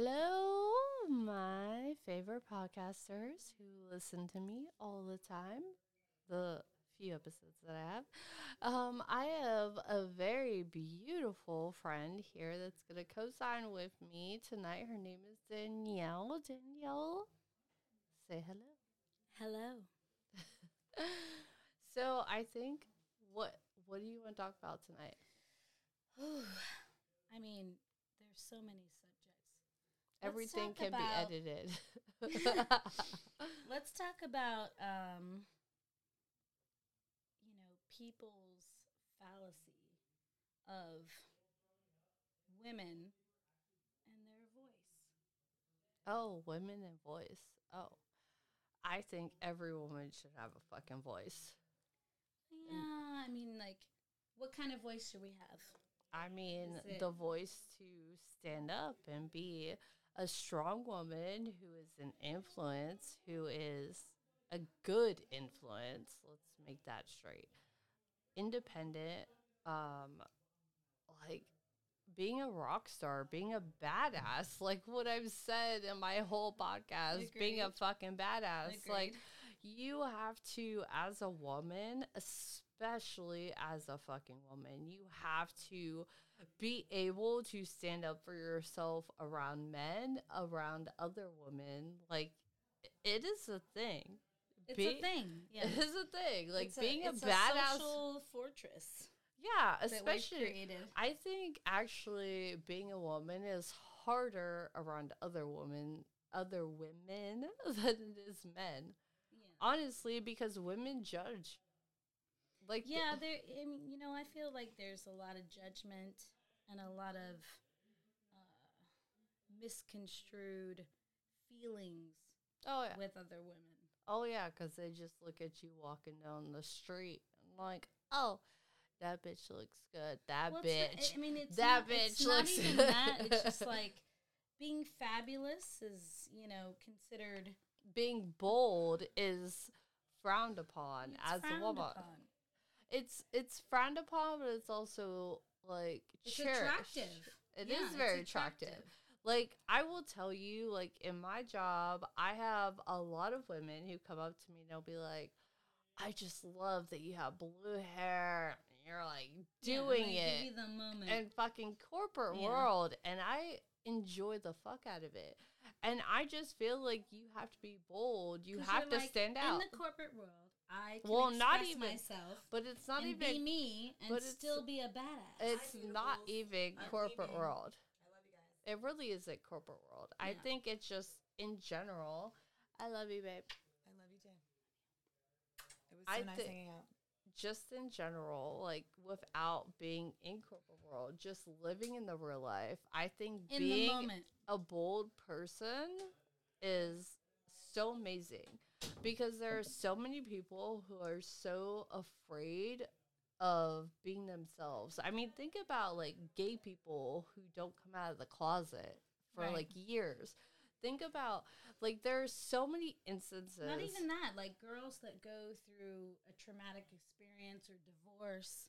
Hello, my favorite podcasters who listen to me all the time. The few episodes that I have. Um, I have a very beautiful friend here that's going to co sign with me tonight. Her name is Danielle. Danielle, say hello. Hello. So I think what what do you want to talk about tonight? I mean, there's so many Everything can be edited. Let's talk about um you know, people's fallacy of women and their voice. oh, women and voice. Oh. I think every woman should have a fucking voice. Yeah, I mean like what kind of voice should we have? I mean, the voice to stand up and be a strong woman who is an influence, who is a good influence. Let's make that straight. Independent, um, like being a rock star, being a badass, like what I've said in my whole podcast, being a fucking badass. Like you have to, as a woman, especially as a fucking woman, you have to be able to stand up for yourself around men, around other women. Like, it is a thing. It's Be- a thing. Yeah. It is a thing. Like, It's being a, it's badass. social fortress. yeah, especially. I think actually being a woman is harder around other women, other women than it is men. Yeah. Honestly, because women judge. Like the- Yeah, there. I mean, you know, I feel like there's a lot of judgment and a lot of uh, misconstrued feelings oh yeah, with other women. oh yeah, because they just look at you walking down the street and like, oh, that bitch looks good. That Well, it's not- bitch. I mean, it's that not, it's bitch not looks even good. that. It's just like being fabulous is, you know, considered being bold is frowned upon it's as a woman. upon. It's it's frowned upon, but it's also like It's cherished. attractive. It is Yeah, it's very attractive. Like I will tell you, like in my job, I have a lot of women who come up to me and they'll be like, "I just love that you have blue hair. And you're like Yeah, doing they it Give you the moment. in fucking corporate Yeah. world," and I enjoy the fuck out of it. And I just feel like you have to be bold. You have to like, stand out. in the corporate world. I can Well, not even- myself but it's not and even be me and but it's- still be a badass. It's not beautifuls. even I'm corporate leaving. world. I love you guys. It really isn't corporate world. I think it's just in general. I love you, babe. I love you too. It was so I nice thi- hanging out. Just in general, like without being in corporate world, just living in the real life. I think in being the moment. a bold person is so amazing because there are so many people who are so afraid of being themselves. I mean, think about like gay people who don't come out of the closet for Right. like years. Think about like there's so many instances. Not even that. Like girls that go through a traumatic experience or divorce,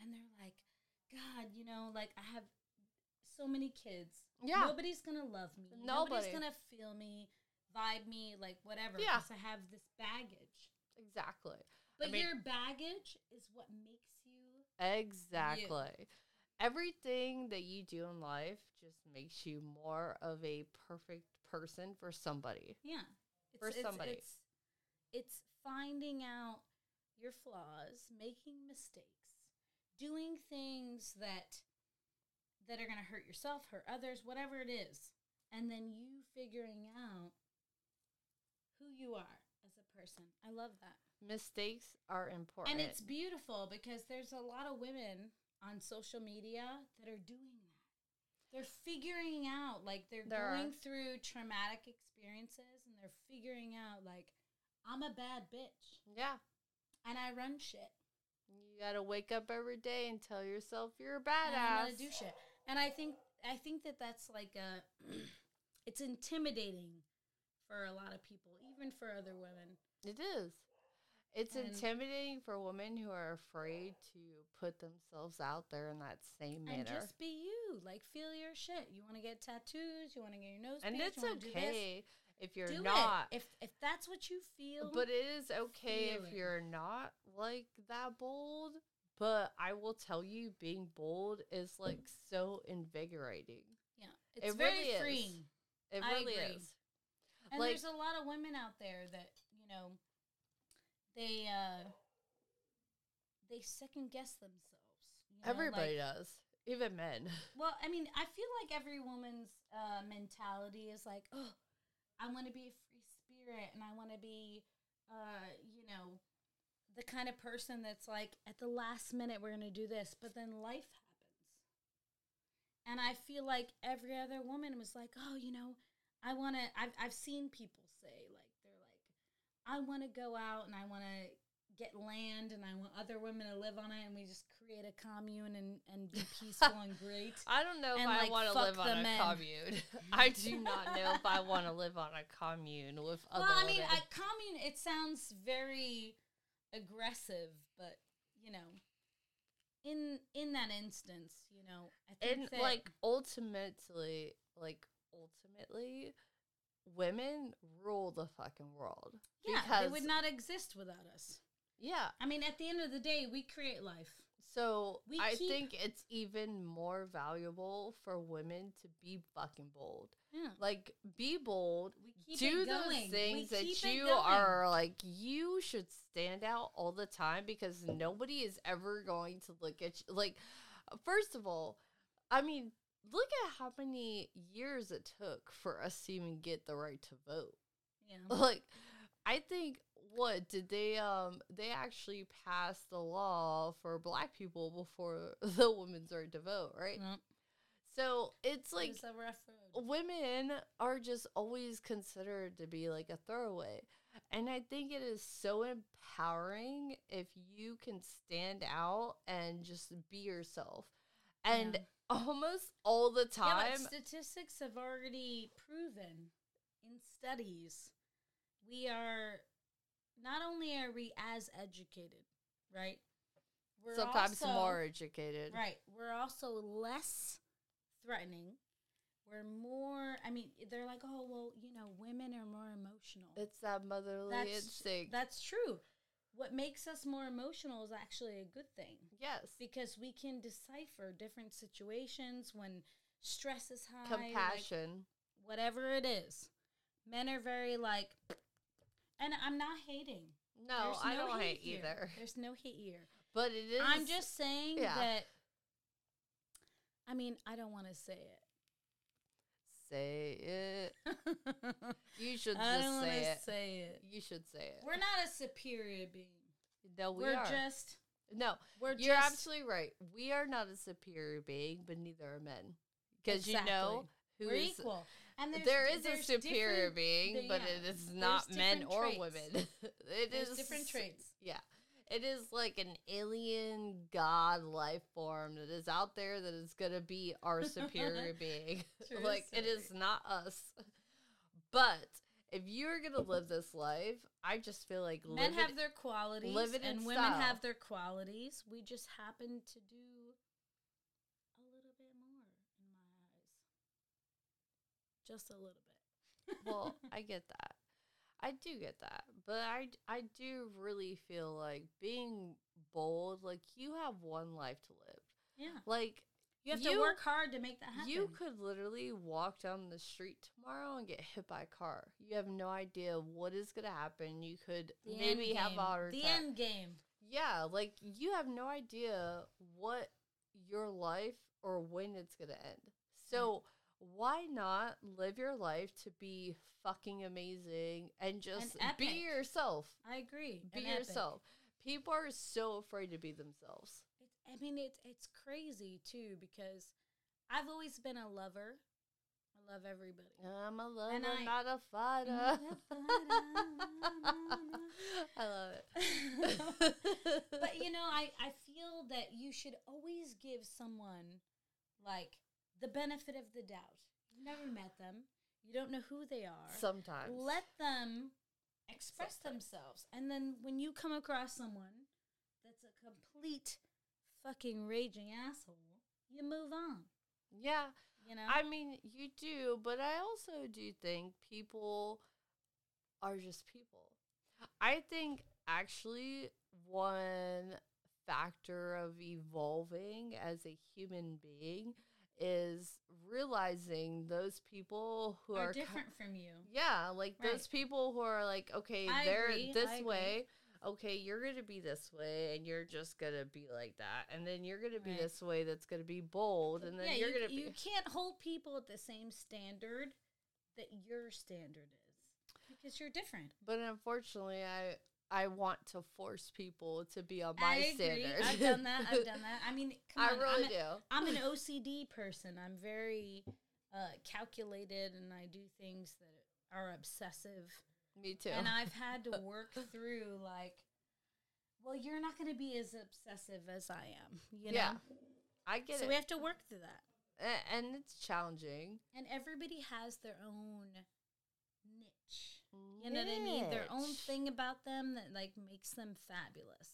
and they're like, God, you know, like I have so many kids. Yeah. Nobody's gonna love me. Nobody. Nobody's gonna feel me, vibe me, like whatever. Yeah. Because I have this baggage. exactly. But mean- your baggage is what makes you. Exactly. Everything that you do in life just makes you more of a perfect person for somebody. Yeah. It's, For it's, somebody. It's, it's finding out your flaws, making mistakes, doing things that that are going to hurt yourself, hurt others, whatever it is. And then you figuring out you are as a person. I love that. Mistakes are important. And it's beautiful because there's a lot of women on social media that are doing that. They're figuring out, like, they're There are. going through traumatic experiences and they're figuring out, like, I'm a bad bitch yeah. and I run shit. You gotta wake up every day and tell yourself you're a And I'm badass. gonna do shit. And I think I think that that's like a, it's intimidating for a lot of people, even for other women. It is. It's And- intimidating for women who are afraid to put themselves out there in that same And manner. just be you. Like feel your shit. You want to get tattoos. You want to get your nose. And pierced, it's do this, okay if you're do not. It. If if that's what you feel. But it is okay if it. you're not like that bold. But I will tell you, being bold is like so invigorating. yeah, it's it very really is. freeing. It I really agree. is. And Like- there's a lot of women out there that you know, they uh, they second guess themselves. You know, Everybody like- does, even men. Well, I mean, I feel like every woman's uh, mentality is like, oh, I want to be a free spirit, and I want to be, uh, you know, the kind of person that's like, at the last minute, we're gonna do this, but then life happens, and I feel like every other woman was like, oh, you know, I want to. I've I've seen people say like they're like, I want to go out and I want to get land and I want other women to live on it and we just create a commune and, and be peaceful and great. I don't know if And, I want to live on a men. commune. I do not know if I want to live on a commune with other well, I mean, women. a commune, it sounds very aggressive, but, you know, in in that instance, you know, I think and like ultimately, like ultimately, women rule the fucking world. yeah, they would not exist without us. Yeah. I mean, at the end of the day, we create life. So We I keep- think it's even more valuable for women to be fucking bold. Yeah. Like, be bold. We keep do those things that you are like. You should stand out all the time because nobody is ever going to look at you. Like, first of all, I mean, look at how many years it took for us to even get the right to vote. Yeah. like i think what did they um they actually passed the law for black people before the women's right to vote right so it's like was a rough road. women are just always considered to be like a throwaway and i think it is so empowering if you can stand out and just be yourself and Yeah. Almost all the Yeah, time but statistics have already proven in studies we are not only are we as educated, right? We're sometimes also- more educated Right. We're also less threatening. We're more I mean, they're like, "Oh, well, you know, women are more emotional." It's that motherly That's instinct. that's true. What makes us more emotional is actually a good thing. yes. because we can decipher different situations when stress is high, like, Compassion. whatever it is. Men are very like, and I'm not hating. no, There's I don't hate here. either. There's no hate here. But it is. I'm just saying yeah. that. I mean, I don't want to say it. Say it. You should I just say it. say it. You should say it. We're not a superior being. no, we We're are. just. no, We're you're just, absolutely right. We are not a superior being, but neither are men. Because you know who We're is- equal. And there's, there is a superior being, but yeah. it is not men or traits. women. It is There's different traits. Yeah. It is like an alien god life form that is out there that is going to be our superior being. Like, it is not us. But if you're going to live this life, I just feel like Men have it- their qualities, and women style. have their qualities. We just happen to do a little bit more, in my eyes. Just a little bit. well, I get that. I do get that. But I, I do really feel like being bold, like, you have one life to live. yeah, Like, you have to work hard to make that happen. You could literally walk down the street tomorrow and get hit by a car. You have no idea what is going to happen. You could The maybe have a heart The attack. end game. Yeah, like you have no idea what your life or when it's going to end. So, why not live your life to be fucking amazing and just be yourself? I agree. Be and epic. yourself. People are so afraid to be themselves. It's, I mean, it's it's crazy too because I've always been a lover. I love everybody. I'm a lover, I- not a fighter. I love it. but you know, I, I feel that you should always give someone like the benefit of the doubt. You never met them. You don't know who they are. sometimes Let them express themselves. And then when you come across someone that's a complete fucking raging asshole, you move on. Yeah. You know? I mean, you do, but I also do think people are just people. I think actually one factor of evolving as a human being is realizing those people who are are different from you. yeah, like Right. those people who are like, okay, I they're agree, this I agree. way. Okay, you're gonna be this way, and you're just gonna be like that, and then you're gonna be Right. this way. That's gonna be bold, and then yeah, you're you, gonna you can't hold people at the same standard that your standard is because you're different. But unfortunately, I I want to force people to be on my I standard. I've done that. I've done that. I mean, come I on, really I'm, do. I'm an OCD person. I'm very uh, calculated, and I do things that are obsessive. Me too. And I've had to work through like, well, you're not going to be as obsessive as I am. You know. yeah, I get so it, So we have to work through that. A- and it's challenging. And everybody has their own. You know what I mean? Their own thing about them that like makes them fabulous.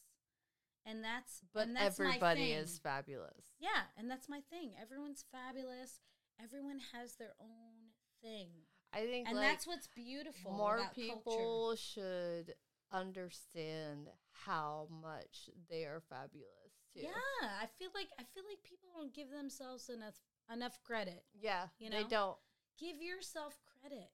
And that's But and that's my everybody is fabulous. Yeah, and that's my thing. Everyone's fabulous. Everyone has their own thing. I think And like that's what's beautiful. more about culture. people should understand how much they are fabulous too. Yeah, I feel like I feel like people don't give themselves enough enough credit. Yeah, You know, they don't. Give yourself credit.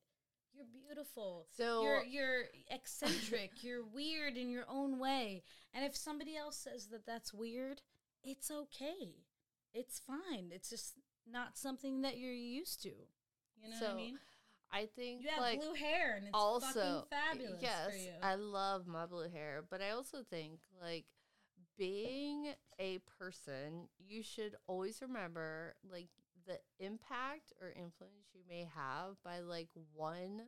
You're beautiful. So you're you're eccentric. you're weird in your own way. And if somebody else says that that's weird, it's okay. It's fine. It's just not something that you're used to. You know what I So, mean? I think You have like blue hair and it's also fucking fabulous yes for you. i love my blue hair but i also think like being a person you should always remember like the impact or influence you may have by like one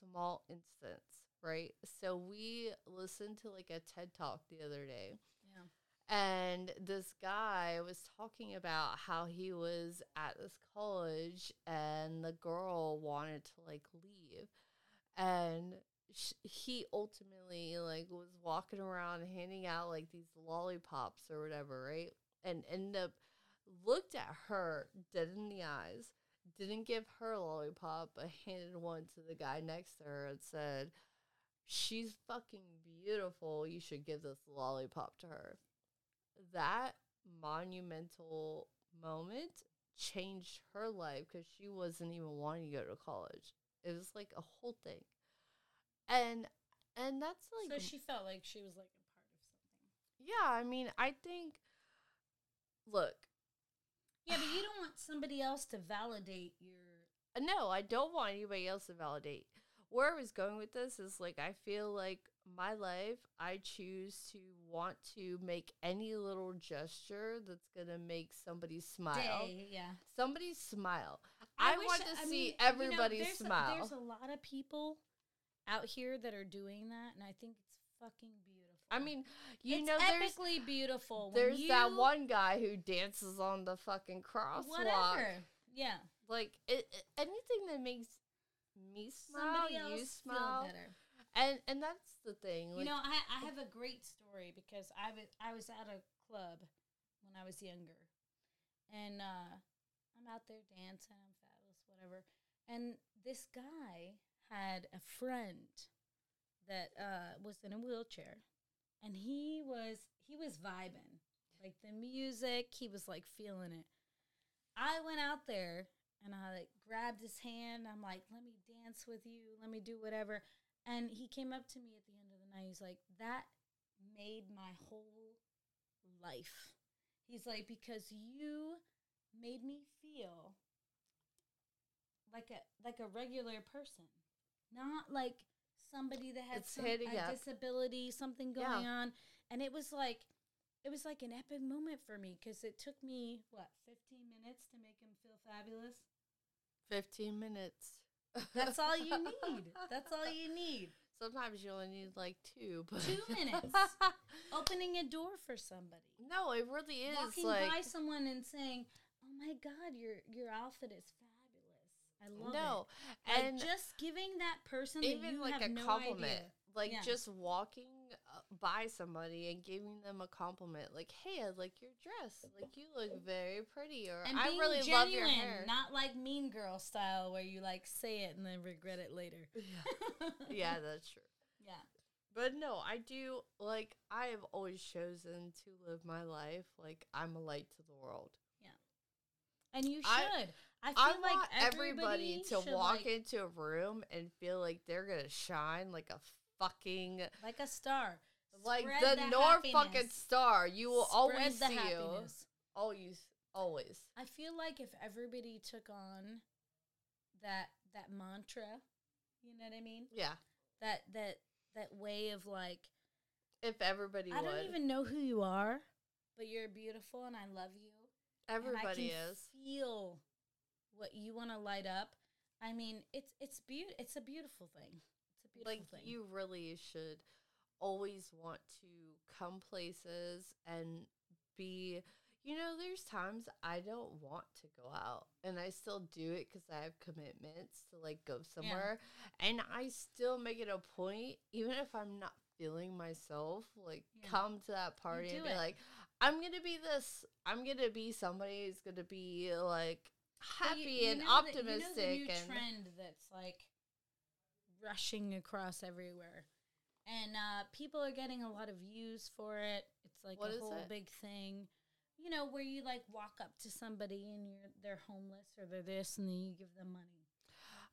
small instance right? So we listened to like a ted talk the other day. Yeah. and this guy was talking about how he was at this college and the girl wanted to like leave. And sh- he ultimately like was walking around handing out like these lollipops or whatever right? And ended up looked at her dead in the eyes didn't give her a lollipop but handed one to the guy next to her and said she's fucking beautiful you should give this lollipop to her that monumental moment changed her life because she wasn't even wanting to go to college. It was like a whole thing, and and that's like so she felt like she was like a part of something. yeah. I mean, I think look, Yeah, but you don't want somebody else to validate your uh, no, I don't want anybody else to validate. Where I was going with this is like I feel like my life, I choose to want to make any little gesture that's gonna make somebody smile. day. Yeah. Somebody smile. I, wish- want to I see mean, you know, everybody there's a- smile. there's a lot of people out here that are doing that, and I think it's fucking beautiful. I mean, you it's know, there's epically beautiful. when there's that one guy who dances on the fucking crosswalk. whatever. Yeah, Like it, it- anything that makes me smile, you smile, better. and and that's the thing. Like, you know, I, I have a great story because I was I was at a club when I was younger, and uh, I'm out there dancing. I'm fabulous, whatever. And this guy had a friend that uh, was in a wheelchair, and he was he was vibing like the music. He was like feeling it. I went out there and I like grabbed his hand. I'm like, let me dance with you. Let me do whatever. And he came up to me at the end of the night. He's like, that made my whole life. He's like, because you made me feel like a like a regular person, not like somebody that had some, a up. disability, something Yeah. going on. And it was like, it was like an epic moment for me because it took me what 15 minutes to make him feel fabulous. fifteen minutes. That's all you need. That's all you need. Sometimes you only need like two, but Two minutes. Opening a door for somebody. no, it really is Walking like by someone and saying, "Oh my God, your your outfit is fabulous." I love no, it. Like, and just giving that person that even you like a no compliment, idea. like Yeah. just walking uh, by somebody and giving them a compliment, like, "Hey, I like your dress. Like, you look very pretty," or and "I really genuine, love your hair." not like Mean Girl style where you like say it and then regret it later. yeah, yeah that's true. yeah. But no, I do like I have always chosen to live my life like I'm a light to the world. Yeah, and you should. I, feel I like want everybody everybody to walk like, into a room and feel like they're gonna shine like a fucking like a star. like Spread the, North fucking star. You will Spread always the see you. Always, always. I feel like if everybody took on that that mantra, you know what I mean? Yeah. That that that way of like If everybody I would, don't even know who you are, but you're beautiful and I love you. everybody I is. Feel what you want to light up. I mean, it's it's beaut it's a beautiful thing. It's a beautiful Like thing. you really should always want to come places and be. You know, there's times I don't want to go out, and I still do it because I have commitments to like go somewhere, and I still make it a point, even if I'm not feeling myself, like Yeah. come to that party and be it. like, I'm gonna be this. I'm gonna be somebody who's gonna be like happy you- you and know the- optimistic you know and trend that's like rushing across everywhere, and uh, people are getting a lot of views for it. It's like What a whole it? big thing. You know, where you like walk up to somebody and you're they're homeless or they're this, and then you give them money,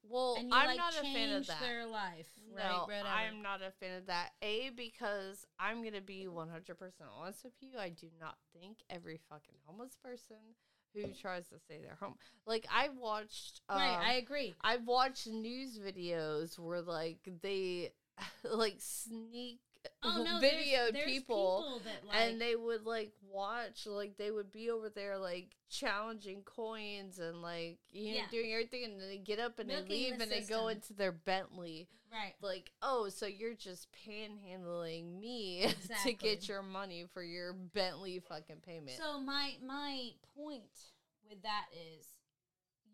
well, you I'm like not a fan of that. their life, right? No. I'm not a fan of that. A because I'm gonna be 100 percent honest with you. I do not think every fucking homeless person who tries to stay they're home. Like I've watched. Um, right. I agree. I've watched news videos where like they like sneak Oh no, videoed there's people. that like and they would like watch, like they would be over there like challenging coins and like you know Yeah. doing everything, and then they get up and Milking they leave the and they go into their Bentley. right. Like, oh, so you're just panhandling me to get your money for your Bentley fucking payment. So my my point with that is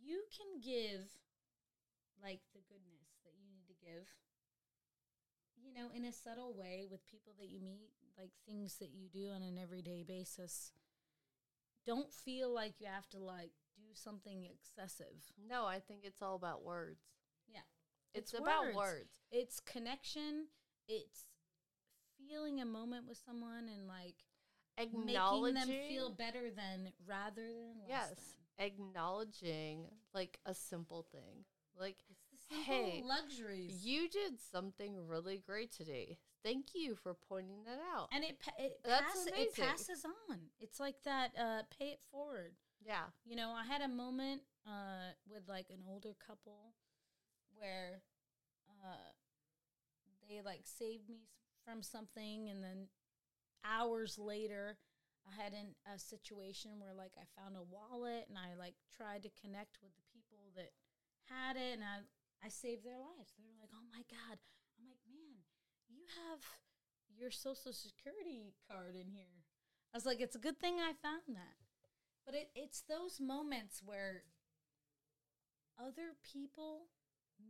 you can give like the goodness that you need to give. Know, in a subtle way with people that you meet, like things that you do on an everyday basis. Don't feel like you have to like do something excessive. no, I think it's all about words. Yeah. It's, It's about words. words. It's connection, it's feeling a moment with someone and like making Acknowledging them feel better than rather than less yes, than. acknowledging like a simple thing. Like It's the simple Hey, luxuries. you did something really great today. Thank you for pointing that out. and it it, That's pass- it passes on. It's like that uh, pay it forward. yeah. You know, I had a moment uh, with like an older couple where uh, they like saved me from something, and then hours later, I had an, a situation where like I found a wallet, and I like tried to connect with the people that had it, and I I saved their lives. They're like, "Oh my god!" I'm like, "Man, you have your social security card in here." I was like, "It's a good thing I found that." But it, it's those moments where other people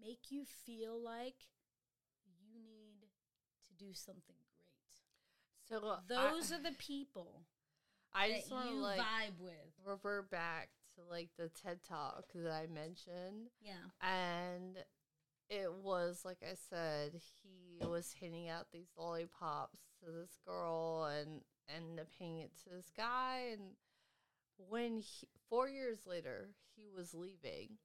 make you feel like you need to do something great. So Those I, are the people I that just want to you like vibe with. revert back to like the TED talk that I mentioned. Yeah. and it was like I said, he was handing out these lollipops to this girl and and paying it to this guy and when he, four years later he was leaving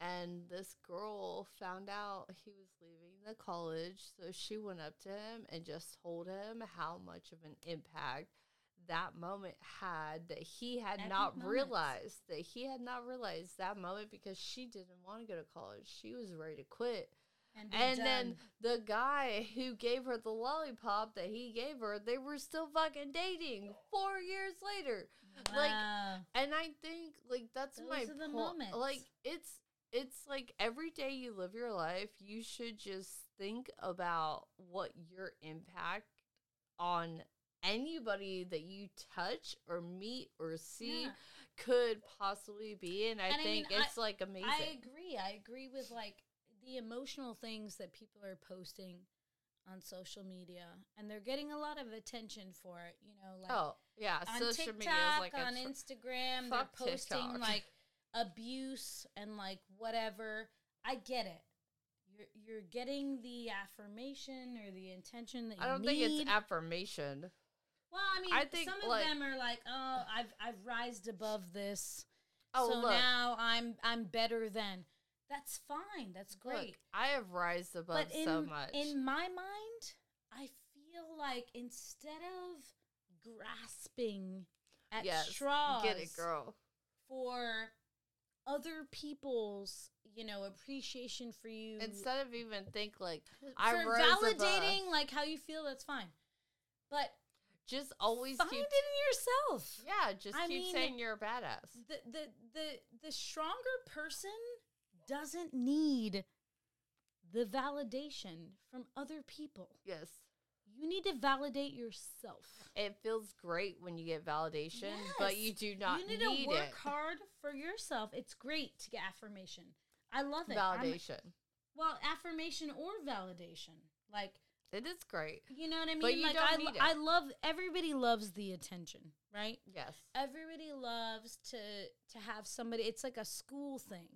and this girl found out he was leaving the college so she went up to him and just told him how much of an impact that moment had that he had Epic not moments. realized that he had not realized that moment because she didn't want to go to college. She was ready to quit. And, and then the guy who gave her the lollipop that he gave her they were still fucking dating four years later. Like, and I think like that's Those my the moments. Like it's it's like every day you live your life, you should just think about what your impact on anybody that you touch or meet or see Yeah. could possibly be. And I And I think mean, I- it's like amazing. I agree. I agree with like the emotional things that people are posting on social media, and they're getting a lot of attention for it. You know, like oh, yeah. on social TikTok, media is like on tr- Instagram, they're posting TikTok. like abuse and like whatever. I get it. You're you're getting the affirmation or the intention that you I don't need. think it's affirmation. Well, I mean, I think, some of like- them are like, "Oh, I've I've rised above this, Oh, so look. now I'm I'm better than." That's fine. That's Look, great. I have rised above in so much. in my mind, I feel like instead of grasping at yes, straws, get it, girl. for other people's, you know, appreciation for you. Instead of even think like I rose validating above. like how you feel, that's fine. But just always find keep it in yourself. Yeah, just I keep mean, saying you're a badass. The the the the stronger person doesn't need the validation from other people. Yes. You need to validate yourself. It feels great when you get validation, but you do not you need, need, to work it. hard for yourself. It's great to get affirmation. I love it. I'm- Validation. well, affirmation or validation. Like, It is great. you know what I mean? But you like don't I, need it. I love everybody loves the attention, right? Yes. Everybody loves to to have somebody. It's like a school thing.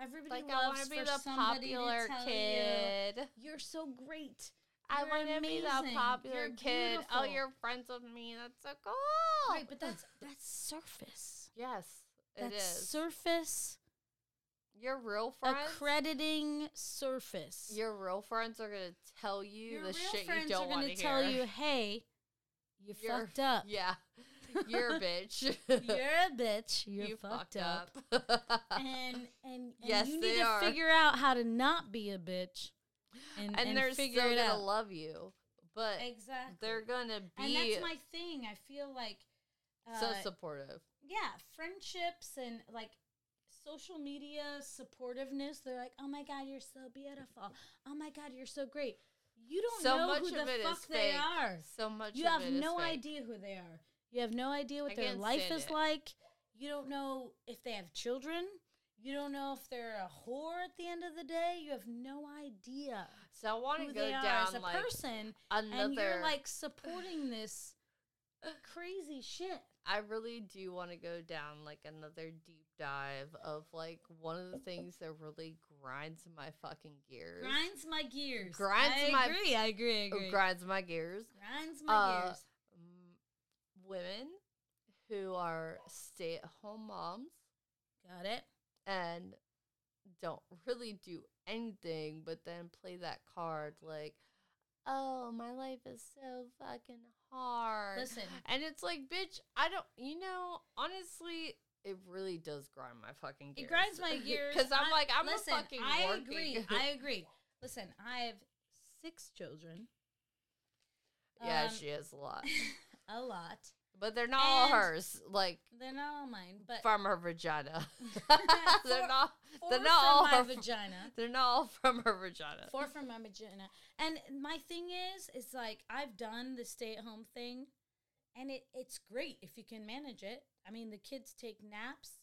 Everybody Like loves to be the popular kid. You, You're so great. I want to be the popular You're kid. Oh, beautiful. you're friends with me. That's so cool. Right, but that's that's surface. yes, it That's is. surface your real friends. accrediting surface. your real friends are gonna tell you Your the shit you don't are want gonna to tell you, "Hey, you You're- fucked up. Yeah, you're a bitch. You're a bitch. You're You fucked, fucked up." up. And and, and Yes, you need to are. figure out how to not be a bitch. And, and, they're still gonna out. love you, but exactly. they're gonna be and that's my thing. I feel like uh, so supportive. yeah, friendships and like social media supportiveness. They're like, "Oh my god, you're so beautiful. Oh my god, you're so great." You don't So know much who of the fuck they fake. are. So much. You of have it is no idea who they are. You have no idea what I their life is it. like. You don't know if they have children. You don't know if they're a whore at the end of the day. You have no idea So I want to go they down as a like person, another. and you're like supporting this crazy shit. I really do want to go down like another deep dive of like one of the things that really grinds my fucking gears. Grinds my gears. Grinds I my- agree. I agree. I agree. grinds my gears. Grinds my Uh, gears. Women who are stay-at-home moms Got it. and don't really do anything but then play that card like oh my life is so fucking hard Listen, and it's like bitch i don't you know honestly it really does grind my fucking gears it grinds my gears because i'm I- like i'm listen, a fucking I working. agree. I agree. Listen, I have six children. yeah Um, she has a lot a lot. But they're not all hers like They're not all mine, but from her vagina they're not they're from not all my her vagina. they're not all from her vagina Four from my vagina. And my thing is, is like I've done the stay at home thing, and it it's great if you can manage it. I mean, the kids take naps.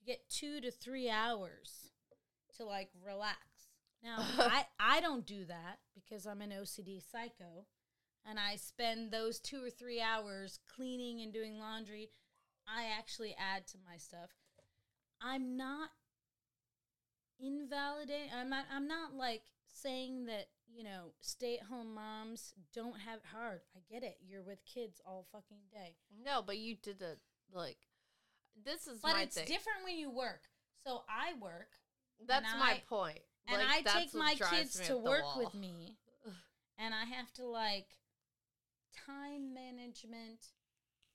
You get two to three hours to like relax. Now, I I don't do that because I'm an OCD psycho, and I spend those two or three hours cleaning and doing laundry. I actually add to my stuff. I'm not invalidating. I'm not. I'm not like saying that you know stay at home moms don't have it hard. I get it. You're with kids all fucking day, No, but you did it like this is but it's thing. different when you work. So I work, That's my I- point. and Like, I take my kids to work wall. with me, and I have to like time management,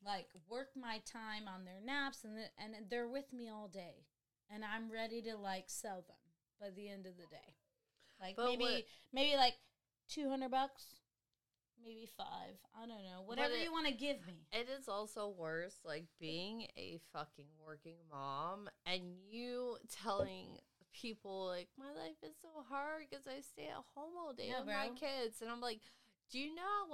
like work my time on their naps, and the, and they're with me all day, and I'm ready to like sell them by the end of the day, like But maybe what- maybe like two hundred bucks, maybe five, I don't know, whatever it- you want to give me. It is also worse, like being a fucking working mom and you telling people like my life is so hard because I stay at home all day Yeah, with my kids, and I'm like, do you know how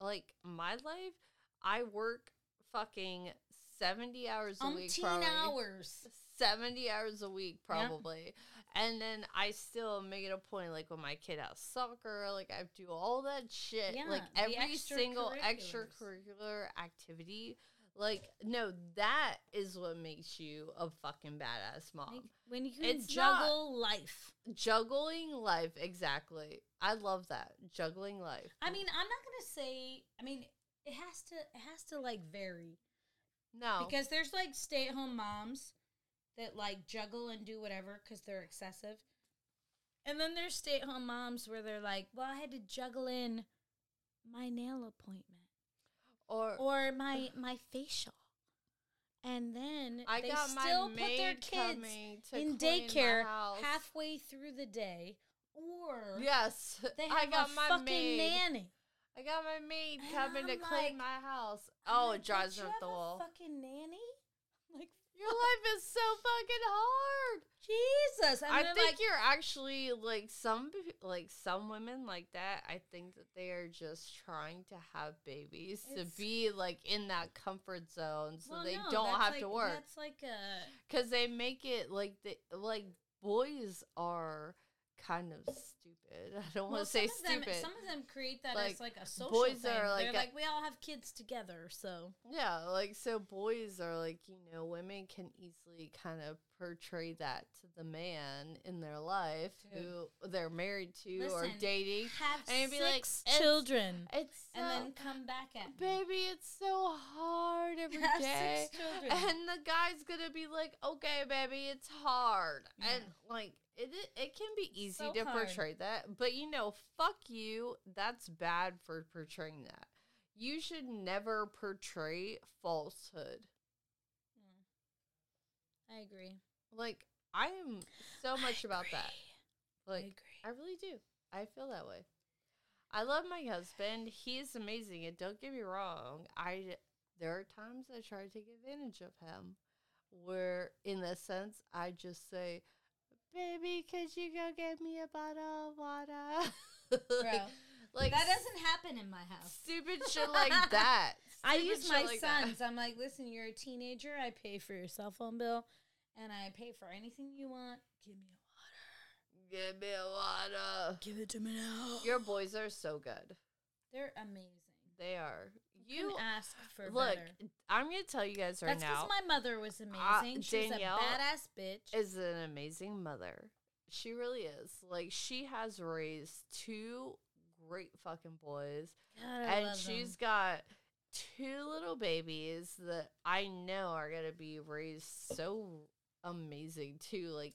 like my life? I work fucking 70 hours a week. Probably. hours. 70 hours a week, Yeah. probably. And then I still make it a point, like when my kid has soccer, like I do all that shit. Yeah, like every single extracurricular activity. Like, no, that is what makes you a fucking badass mom. Like, when you can It's juggle life. Juggling life, exactly. I love that. Juggling life. I mean, I'm not gonna say. I mean, it has to. It has to like vary no. because there's like stay-at-home moms that like juggle and do whatever because they're excessive, and then there's stay-at-home moms where they're like, "Well, I had to juggle in my nail appointment or or my my facial." And then I they got still put their kids to in daycare halfway through the day, or Yes. they I have got a my fucking maid. nanny. I got my maid And coming to I'm clean like- my house. Oh, like, it drives "Don't me up the wall. Fucking nanny, like Your life is so fucking hard. Jesus. And I think like, you're actually like some like some women like that. I think that they are just trying to have babies to be like in that comfort zone, so well, they no, don't have like- to work. That's like a Because they make it like the like boys are kind of stupid. I don't want to say of them- stupid. Some of them create that Like, as like a social boys thing. are like They're like we all have kids together, so Yeah, like so boys are like, you know, women can easily kind of portray that to the man in their life Dude. who they're married to or dating. have And be like, six "It's- children It's so, and then come back at me. baby, it's so hard every day. Have six children. And the guy's gonna be like, "Okay, baby, it's hard," and like it, it, can be easy So to hard. portray that, but you know, fuck you. That's bad for portraying that. You should never portray falsehood. Hmm. I agree. Like I am so much about that. I Like agree. I really do. I feel that way. I love my husband. He's amazing. And don't get me wrong. I there are times I try to take advantage of him, where in a sense I just say, "Baby, could you go get me a bottle of water?" Bro, like that doesn't happen in my house. stupid shit like that. I use my like that. sons. I'm like, listen, you're a teenager. I pay for your cell phone bill, and I pay for anything you want. Give me a water. Give me a water. Give it to me now. Your boys are so good. They're amazing. They are. You ask for look. better. I'm gonna tell you guys right That's now. because my mother was Uh, amazing. She's Danielle a badass bitch. is an amazing mother. She really is. Like she has raised two great fucking boys, God, and she's them. got two little babies that I know are gonna be raised so amazing too. Like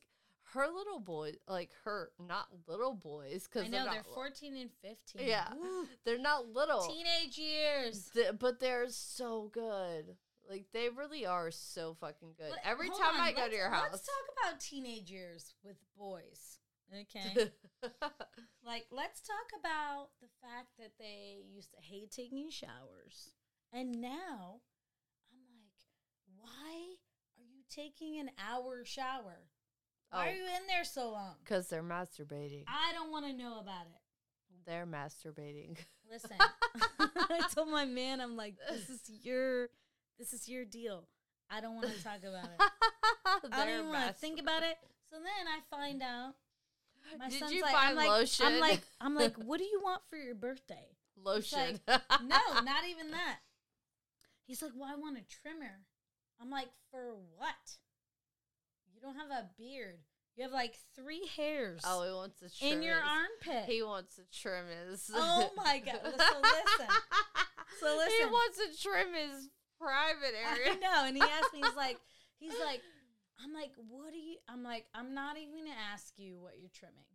her little boys, like her not little boys, because I know they're, they're not, 14 and 15. Yeah. Woo. they're not little. Teenage years. Th- but they're so good. Like they really are so fucking good. Let- Every time on, I go to your house. Let's talk about teenage years with boys. Okay. like, let's talk about the fact that they used to hate taking showers. And now I'm like, why are you taking an hour shower? Why Oh. are you in there so long? Because they're masturbating. I don't want to know about it. They're masturbating. Listen, I told my man, I'm like, this is your, this is your deal. I don't want to talk about it. I don't want to think about it. So then I find out. My Did son's you like, buy I'm like, lotion? I'm like, I'm like, what do you want for your birthday? Lotion. no, not even that. He's like, well, I want a trimmer. I'm like, for what? Don't have a beard. You have like three hairs oh, he wants to trim in your his- armpit. He wants to trim his. Oh my God. So listen. So listen. He wants to trim his private area. I know. And he asked me, he's like, he's like, I'm like, what do you? I'm like, I'm not even gonna ask you what you're trimming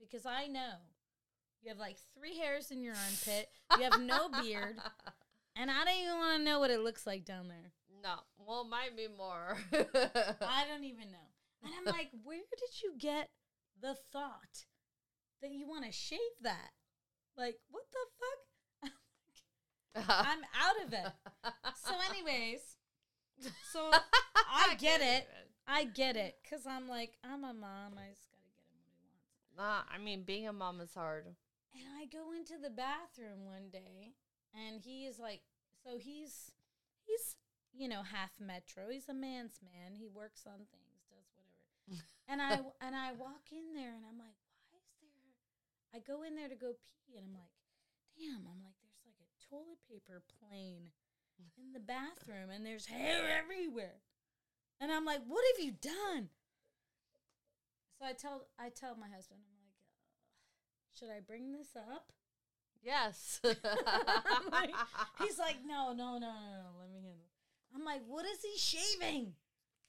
because I know you have like three hairs in your armpit. You have no beard, and I don't even want to know what it looks like down there. No, well, might be more. I don't even know. And I'm like, where did you get the thought that you want to shave that? Like, what the fuck? I'm out of it. So, anyways, so I get it. I get it because I'm like, I'm a mom. I just gotta get him what he wants. Nah, I mean, being a mom is hard. And I go into the bathroom one day, and he is like So he's he's you know half metro. He's a man's man. He works on things. And I and I walk in there and I'm like, why is there? I go in there to go pee and I'm like, damn. I'm like, there's like a toilet paper plane in the bathroom and there's hair everywhere. And I'm like, what have you done? So I tell I tell my husband, I'm like, uh, should I bring this up? Yes. Like- He's like, no, no, no, no, no. Let me handle. it." I'm like, what is he shaving?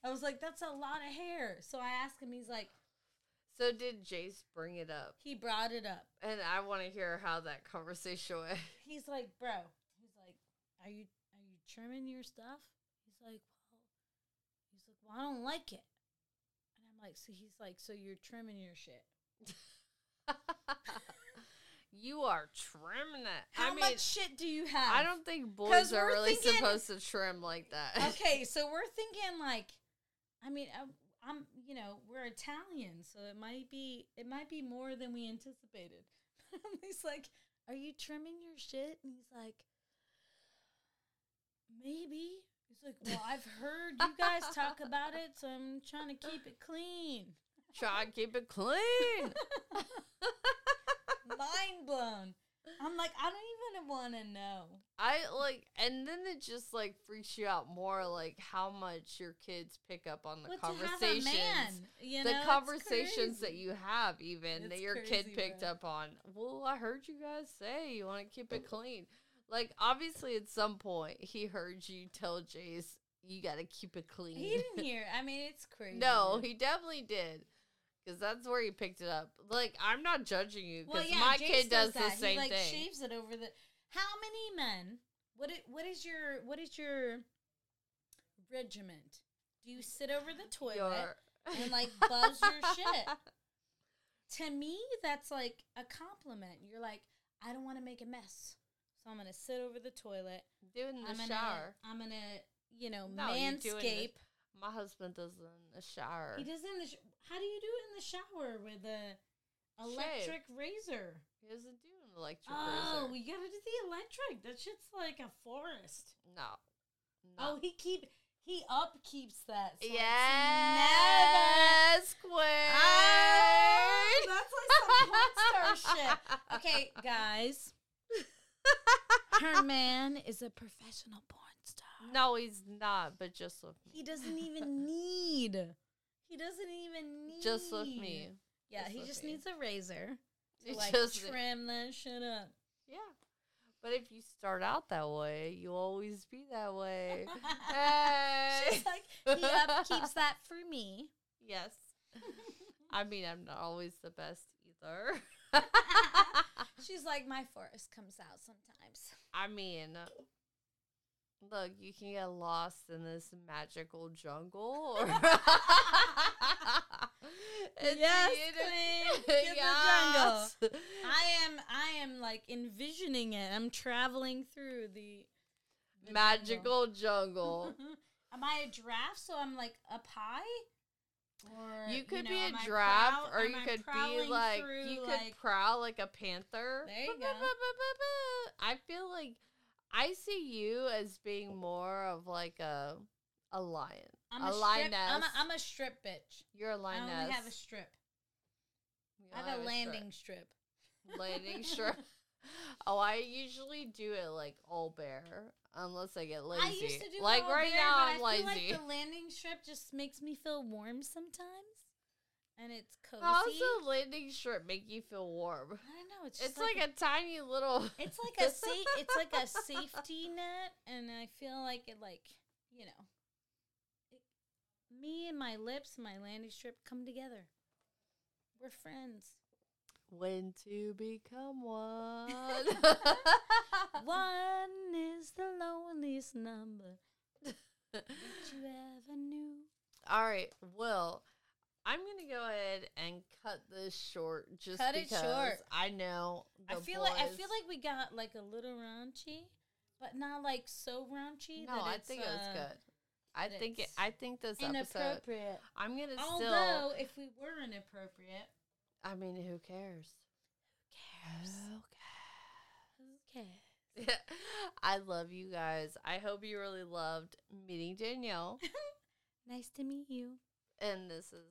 I was like, that's a lot of hair. So I asked him. He's like, so did Jace bring it up? he brought it up. And I want to hear how that conversation went. He's like, bro. He's like, are you are you trimming your stuff? He's like, well, he's like, well, I don't like it. And I'm like, so he's like, so you're trimming your shit. you are trimming it. How I mean, much shit do you have? I don't think boys are really thinking- supposed to trim like that. okay, so we're thinking like, I mean, I, I'm, you know, we're Italian, so it might be, it might be more than we anticipated. he's like, "Are you trimming your shit?" And he's like, "Maybe." He's like, "Well, I've heard you guys talk about it, so I'm trying to keep it clean." Try to keep it clean. Mind blown. I'm like, I don't even want to know. I like, and then it just like freaks you out more, like how much your kids pick up on the What to have a conversations, man, you the know, it's conversations that you have, even that It's your kid picked bro. up on. Well, I heard you guys say you want to keep it oh. clean. Like, obviously, at some point, he heard you tell Jace you got to keep it clean. He didn't hear. I mean, it's crazy. no, he definitely did. Because that's where he picked it up. Like, I'm not judging you Well, yeah, my Jace kid does, that. the same he, like, thing. shaves it over the. How many men? What it, What is your What is your regiment? Do you sit over the toilet Your- and like buzz your shit? To me, that's like a compliment. You're like, I don't want to make a mess, so I'm gonna sit over the toilet. doing the I'm gonna, shower. I'm gonna, you know, No, you do it in the- manscape. My husband does it in the shower. He does it in the. Sh- How do you do it in the shower with a electric razor? He doesn't do electric Oh, we gotta do the electric. That shit's like a forest. No. Oh, he keep he upkeeps that. so yes, never- Quinn. Ah, that's like some porn star shit. Okay, guys. Her man is a professional porn star. No, he's not, but just me. He doesn't even need. He doesn't even need. Just look me. Yeah, Just he just me. needs a razor to He like just- trim that shit up. Yeah. But if you start out that way, you'll always be that way. hey. She's like, he up keeps that for me. yes. I mean, I'm not always the best either. She's like, my forest comes out sometimes. I mean, look, you can get lost in this magical jungle. Yes, you Queen, get the jungle. I am, I am like envisioning it. I'm traveling through the, the magical jungle. jungle. am I a giraffe? So I'm like up high. Or You could know, be a a giraffe, prowl- or you I could be like through, you could like- prowl like a panther. There you go. I feel like I see you as being more of like a a lion. I'm a a, strip. lioness. I'm a, I'm a strip bitch. You're a lioness. only have a strip. I only have a landing strip. landing strip. Oh, I usually do it like all bare, unless I get lazy. I used to do like right bare, now, I'm I lazy. like the landing strip just makes me feel warm sometimes, and it's cozy. How does the landing strip make you feel warm? I don't know. It's just It's like, a, tiny little. It's like a sa- It's like a safety net, and I feel like it, like you know, it, me and my lips, and my landing strip come together. We're friends. when to become one. One is the loneliest number that you ever knew. All right. Well, I'm gonna go ahead and cut this short just Cut it because short. I know. I feel like I feel like we got like a little raunchy, but not like so raunchy. No, that I think it was uh, good. I think it, I think this episode. Inappropriate. I'm gonna still. Although, if we were inappropriate, I mean, who cares? Who cares? Who cares? Who cares? I love you guys. I hope you really loved meeting Danielle. Nice to meet you. and this is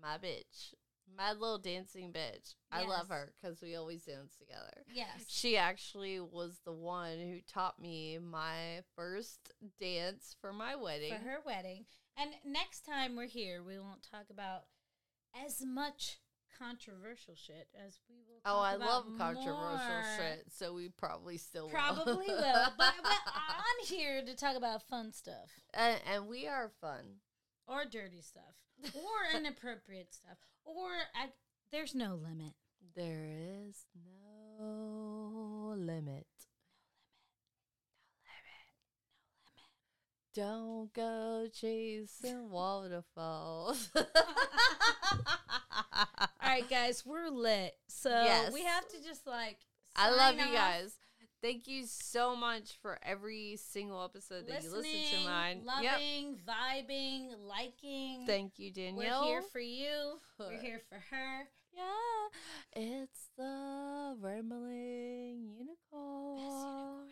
my bitch, my little dancing bitch. I love her because we always dance together. Yes. She actually was the one who taught me my first dance for my wedding. For her wedding. And next time we're here, we won't talk about as much controversial shit as we will Oh, I love controversial shit, so we probably still Probably will. will. But, but I'm here to talk about fun stuff. and, and we are fun. or dirty stuff or inappropriate stuff or I, there's no limit There is no limit. Don't go chasing waterfalls. all right guys we're lit so Yes. we have to just like I love sign you guys. Thank you so much for every single episode that you listen to Listening, mine. Yep. loving vibing liking Thank you, Danielle. we're here for you we're here for her Yeah, it's the rambling unicorn.